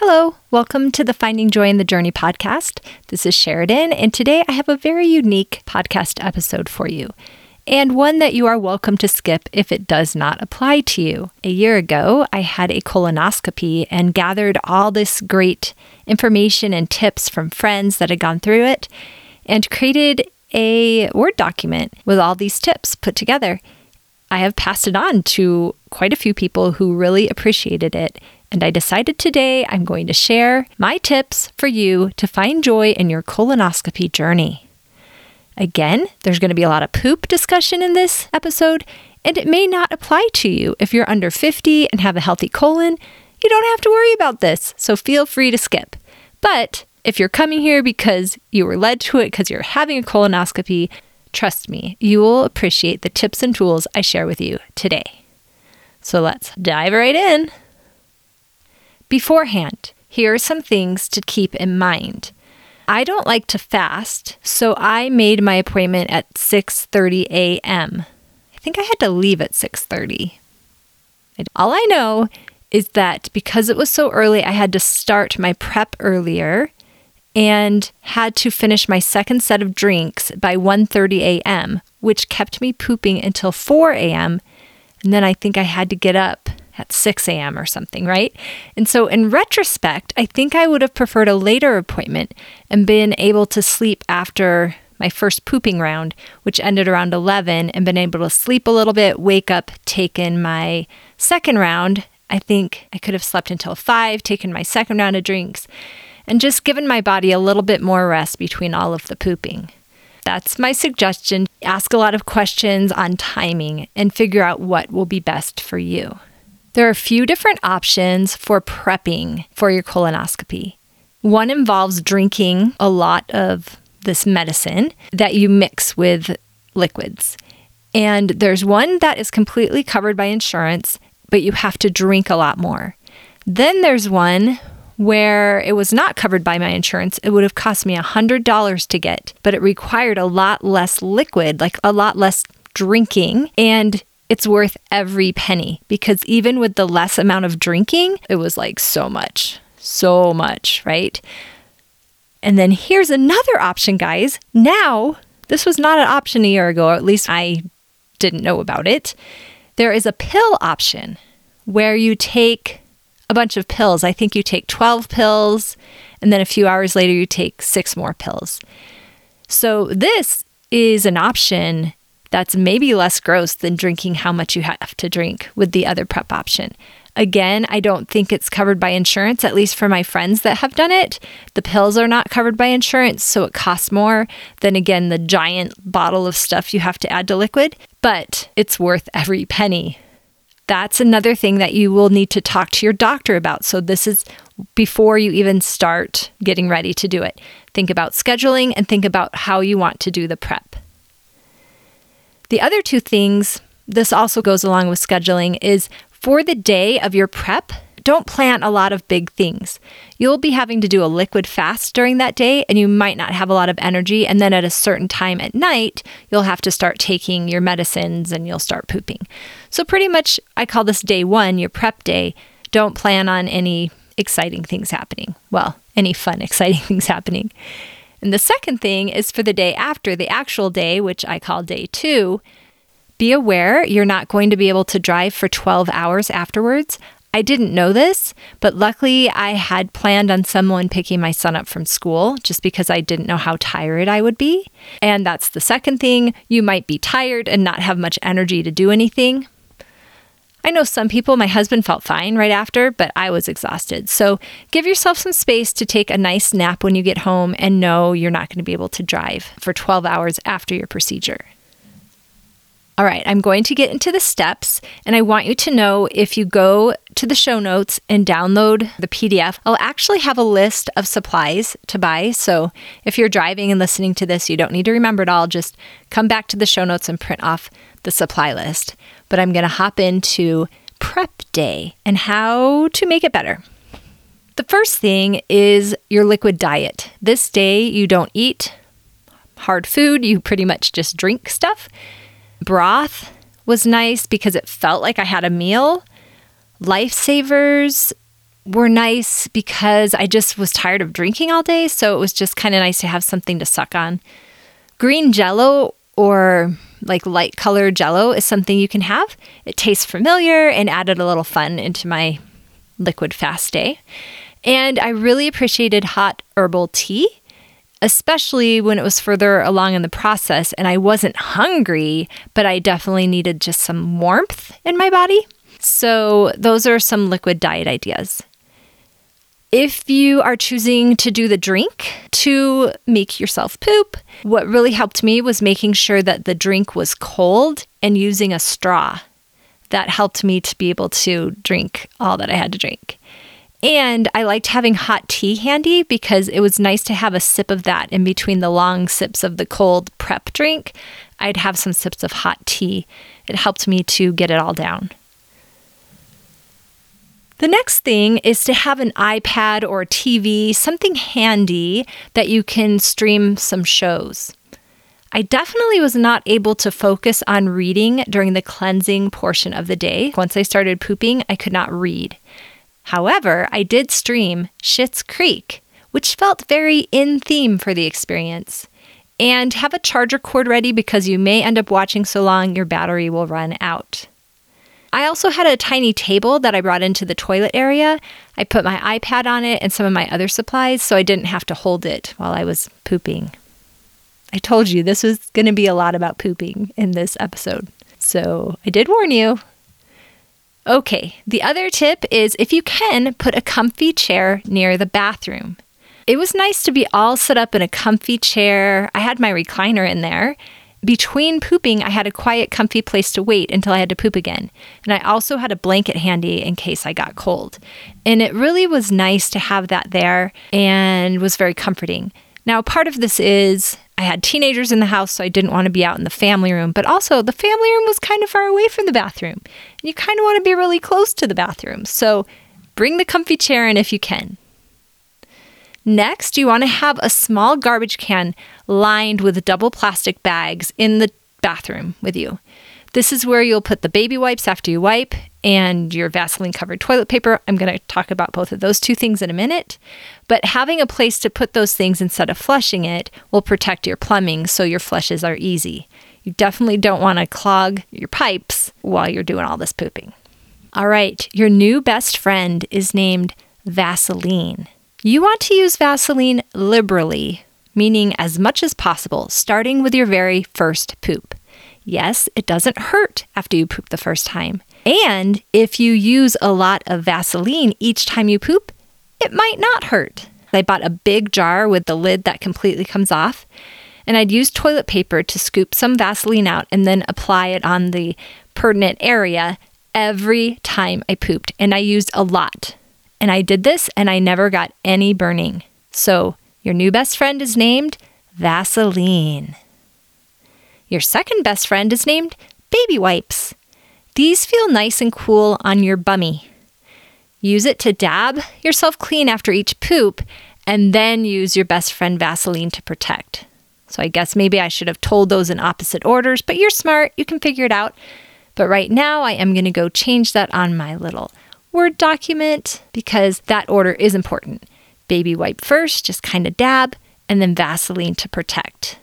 Hello, welcome to the Finding Joy in the Journey podcast. This is Sheridan, and today I have a very unique podcast episode for you, and one that you are welcome to skip if it does not apply to you. A year ago, I had a colonoscopy and gathered all this great information and tips from friends that had gone through it and created a Word document with all these tips put together. I have passed it on to quite a few people who really appreciated it and I decided today I'm going to share my tips for you to find joy in your colonoscopy journey. Again, there's going to be a lot of poop discussion in this episode, and it may not apply to you if you're under 50 and have a healthy colon. You don't have to worry about this, so feel free to skip. But if you're coming here because you were led to it because you're having a colonoscopy, trust me, you will appreciate the tips and tools I share with you today. So let's dive right in. Beforehand, here are some things to keep in mind. I don't like to fast, so I made my appointment at 6:30 a.m. I think I had to leave at 6:30. All I know is that because it was so early, I had to start my prep earlier and had to finish my second set of drinks by 1:30 a.m., which kept me pooping until 4 a.m. And then I think I had to get up at 6 a.m. or something, right? And so, in retrospect, I think I would have preferred a later appointment and been able to sleep after my first pooping round, which ended around 11, and been able to sleep a little bit, wake up, taken my second round. I think I could have slept until 5, taken my second round of drinks, and just given my body a little bit more rest between all of the pooping. That's my suggestion. Ask a lot of questions on timing and figure out what will be best for you. There are a few different options for prepping for your colonoscopy. One involves drinking a lot of this medicine that you mix with liquids. And there's one that is completely covered by insurance, but you have to drink a lot more. Then there's one where it was not covered by my insurance. It would have cost me $100 to get, but it required a lot less liquid, like a lot less drinking. And it's worth every penny because even with the less amount of drinking, it was like so much, so much, right? And then here's another option, guys. Now, this was not an option a year ago, or at least I didn't know about it. There is a pill option where you take a bunch of pills. I think you take 12 pills, and then a few hours later, you take six more pills. So, this is an option that's maybe less gross than drinking how much you have to drink with the other prep option. Again, I don't think it's covered by insurance, at least for my friends that have done it. The pills are not covered by insurance, so it costs more than, again, the giant bottle of stuff you have to add to liquid, but it's worth every penny. That's another thing that you will need to talk to your doctor about. So, this is before you even start getting ready to do it. Think about scheduling and think about how you want to do the prep. The other two things, this also goes along with scheduling, is for the day of your prep, don't plan a lot of big things. You'll be having to do a liquid fast during that day, and you might not have a lot of energy. And then at a certain time at night, you'll have to start taking your medicines and you'll start pooping. So, pretty much, I call this day one your prep day. Don't plan on any exciting things happening. Well, any fun, exciting things happening. And the second thing is for the day after, the actual day, which I call day two. Be aware you're not going to be able to drive for 12 hours afterwards. I didn't know this, but luckily I had planned on someone picking my son up from school just because I didn't know how tired I would be. And that's the second thing. You might be tired and not have much energy to do anything. I know some people, my husband felt fine right after, but I was exhausted. So give yourself some space to take a nice nap when you get home and know you're not going to be able to drive for 12 hours after your procedure. All right, I'm going to get into the steps, and I want you to know if you go to the show notes and download the PDF, I'll actually have a list of supplies to buy. So if you're driving and listening to this, you don't need to remember it all. Just come back to the show notes and print off the supply list but I'm going to hop into prep day and how to make it better. The first thing is your liquid diet. This day, you don't eat hard food, you pretty much just drink stuff. Broth was nice because it felt like I had a meal. Lifesavers were nice because I just was tired of drinking all day. So it was just kind of nice to have something to suck on. Green jello or like light colored jello is something you can have. It tastes familiar and added a little fun into my liquid fast day. And I really appreciated hot herbal tea, especially when it was further along in the process and I wasn't hungry, but I definitely needed just some warmth in my body. So, those are some liquid diet ideas. If you are choosing to do the drink to make yourself poop, what really helped me was making sure that the drink was cold and using a straw. That helped me to be able to drink all that I had to drink. And I liked having hot tea handy because it was nice to have a sip of that in between the long sips of the cold prep drink. I'd have some sips of hot tea. It helped me to get it all down. The next thing is to have an iPad or TV, something handy that you can stream some shows. I definitely was not able to focus on reading during the cleansing portion of the day. Once I started pooping, I could not read. However, I did stream Schitt's Creek, which felt very in theme for the experience. And have a charger cord ready because you may end up watching so long your battery will run out. I also had a tiny table that I brought into the toilet area. I put my iPad on it and some of my other supplies so I didn't have to hold it while I was pooping. I told you this was going to be a lot about pooping in this episode. So I did warn you. Okay, the other tip is if you can, put a comfy chair near the bathroom. It was nice to be all set up in a comfy chair. I had my recliner in there between pooping, I had a quiet, comfy place to wait until I had to poop again. And I also had a blanket handy in case I got cold. And it really was nice to have that there and was very comforting. Now, part of this is I had teenagers in the house, so I didn't want to be out in the family room, but also the family room was kind of far away from the bathroom. And you kind of want to be really close to the bathroom. So bring the comfy chair in if you can. Next, you want to have a small garbage can lined with double plastic bags in the bathroom with you. This is where you'll put the baby wipes after you wipe and your Vaseline covered toilet paper. I'm going to talk about both of those two things in a minute. But having a place to put those things instead of flushing it will protect your plumbing so your flushes are easy. You definitely don't want to clog your pipes while you're doing all this pooping. All right, your new best friend is named Vaseline. You want to use Vaseline liberally, meaning as much as possible, starting with your very first poop. Yes, it doesn't hurt after you poop the first time. And if you use a lot of Vaseline each time you poop, it might not hurt. I bought a big jar with the lid that completely comes off, and I'd use toilet paper to scoop some Vaseline out and then apply it on the pertinent area every time I pooped. And I used a lot. And I did this and I never got any burning. So your new best friend is named Vaseline. Your second best friend is named Baby Wipes. These feel nice and cool on your bummy. Use it to dab yourself clean after each poop, and then use your best friend Vaseline to protect. So I guess maybe I should have told those in opposite orders, but you're smart, you can figure it out. But right now, I am going to go change that on my little Word document because that order is important. Baby wipe first, just kind of dab, and then Vaseline to protect.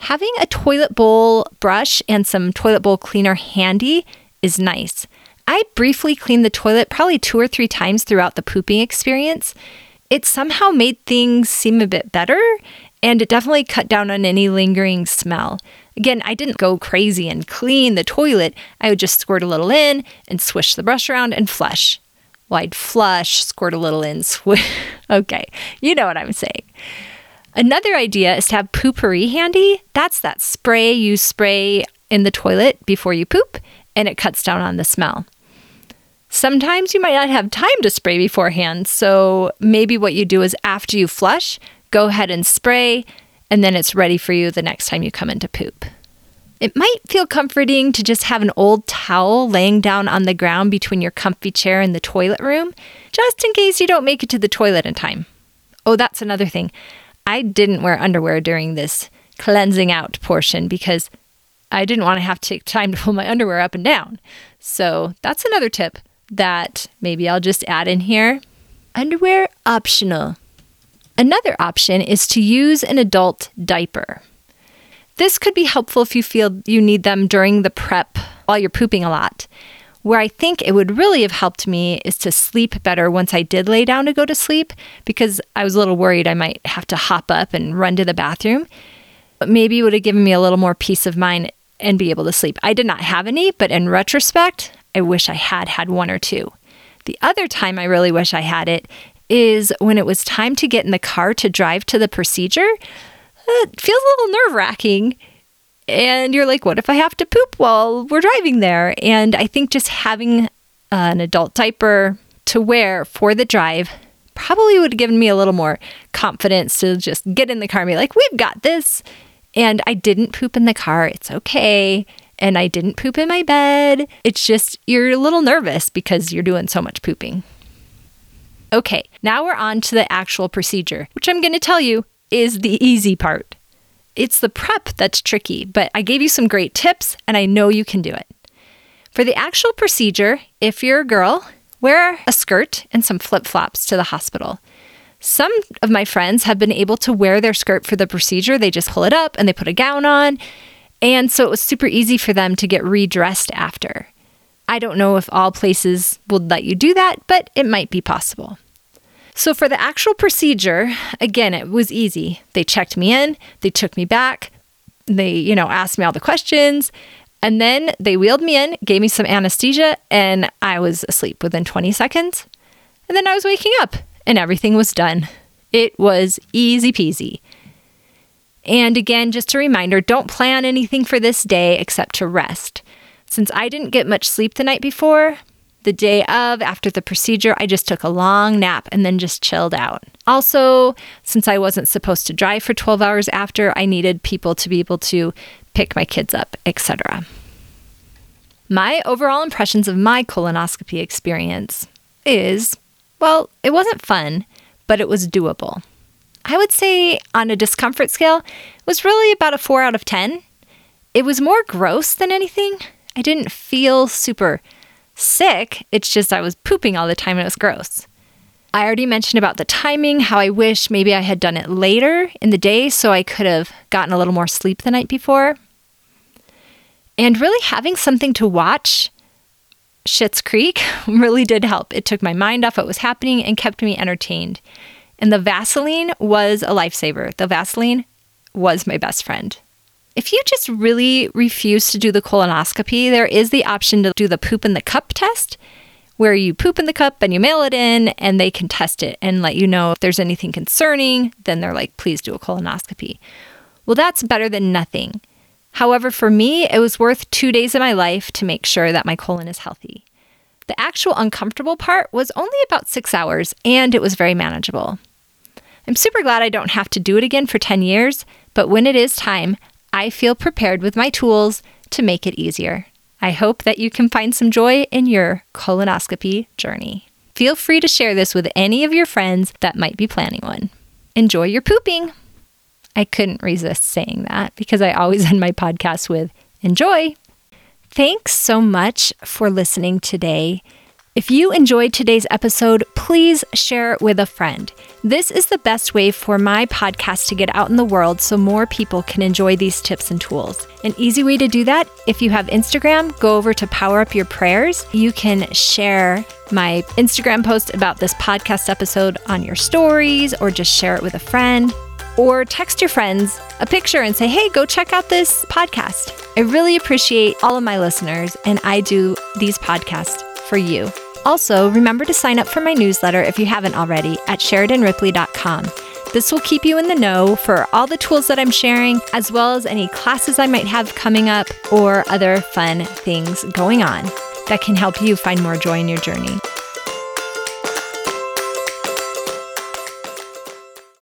Having a toilet bowl brush and some toilet bowl cleaner handy is nice. I briefly cleaned the toilet probably two or three times throughout the pooping experience. It somehow made things seem a bit better and it definitely cut down on any lingering smell. Again, I didn't go crazy and clean the toilet. I would just squirt a little in and swish the brush around and flush. Well, I'd flush, squirt a little in, swish. okay, you know what I'm saying. Another idea is to have Poo-Pourri handy. That's that spray you spray in the toilet before you poop, and it cuts down on the smell. Sometimes you might not have time to spray beforehand, so maybe what you do is after you flush, go ahead and spray, and then it's ready for you the next time you come into poop. It might feel comforting to just have an old towel laying down on the ground between your comfy chair and the toilet room, just in case you don't make it to the toilet in time. Oh, that's another thing. I didn't wear underwear during this cleansing out portion because I didn't want to have to take time to pull my underwear up and down. So that's another tip that maybe I'll just add in here. Underwear optional. Another option is to use an adult diaper. This could be helpful if you feel you need them during the prep while you're pooping a lot. Where I think it would really have helped me is to sleep better once I did lay down to go to sleep because I was a little worried I might have to hop up and run to the bathroom. But maybe it would have given me a little more peace of mind and be able to sleep. I did not have any, but in retrospect, I wish I had had one or two. The other time I really wish I had it is when it was time to get in the car to drive to the procedure. It feels a little nerve wracking. And you're like, what if I have to poop while we're driving there? And I think just having uh, an adult diaper to wear for the drive probably would have given me a little more confidence to just get in the car and be like, we've got this. And I didn't poop in the car. It's okay. And I didn't poop in my bed. It's just you're a little nervous because you're doing so much pooping. Okay, now we're on to the actual procedure, which I'm going to tell you is the easy part. It's the prep that's tricky, but I gave you some great tips and I know you can do it. For the actual procedure, if you're a girl, wear a skirt and some flip flops to the hospital. Some of my friends have been able to wear their skirt for the procedure. They just pull it up and they put a gown on. And so it was super easy for them to get redressed after. I don't know if all places would let you do that, but it might be possible. So for the actual procedure, again, it was easy. They checked me in, they took me back, they, you know, asked me all the questions, and then they wheeled me in, gave me some anesthesia, and I was asleep within 20 seconds. And then I was waking up and everything was done. It was easy peasy. And again, just a reminder don't plan anything for this day except to rest. Since I didn't get much sleep the night before, the day of, after the procedure, I just took a long nap and then just chilled out. Also, since I wasn't supposed to drive for 12 hours after, I needed people to be able to pick my kids up, etc. My overall impressions of my colonoscopy experience is well, it wasn't fun, but it was doable. I would say on a discomfort scale, it was really about a 4 out of 10. It was more gross than anything. I didn't feel super sick. It's just I was pooping all the time and it was gross. I already mentioned about the timing, how I wish maybe I had done it later in the day so I could have gotten a little more sleep the night before. And really having something to watch Schitt's Creek really did help. It took my mind off what was happening and kept me entertained. And the Vaseline was a lifesaver. The Vaseline was my best friend. If you just really refuse to do the colonoscopy, there is the option to do the poop in the cup test, where you poop in the cup and you mail it in, and they can test it and let you know if there's anything concerning. Then they're like, please do a colonoscopy. Well, that's better than nothing. However, for me, it was worth two days of my life to make sure that my colon is healthy. The actual uncomfortable part was only about six hours, and it was very manageable. I'm super glad I don't have to do it again for 10 years, but when it is time, I feel prepared with my tools to make it easier. I hope that you can find some joy in your colonoscopy journey. Feel free to share this with any of your friends that might be planning one. Enjoy your pooping! I couldn't resist saying that because I always end my podcast with enjoy. Thanks so much for listening today. If you enjoyed today's episode, please share it with a friend. This is the best way for my podcast to get out in the world so more people can enjoy these tips and tools. An easy way to do that, if you have Instagram, go over to Power Up Your Prayers. You can share my Instagram post about this podcast episode on your stories or just share it with a friend or text your friends a picture and say, hey, go check out this podcast. I really appreciate all of my listeners, and I do these podcasts for you. Also, remember to sign up for my newsletter if you haven't already at SheridanRipley.com. This will keep you in the know for all the tools that I'm sharing, as well as any classes I might have coming up or other fun things going on that can help you find more joy in your journey.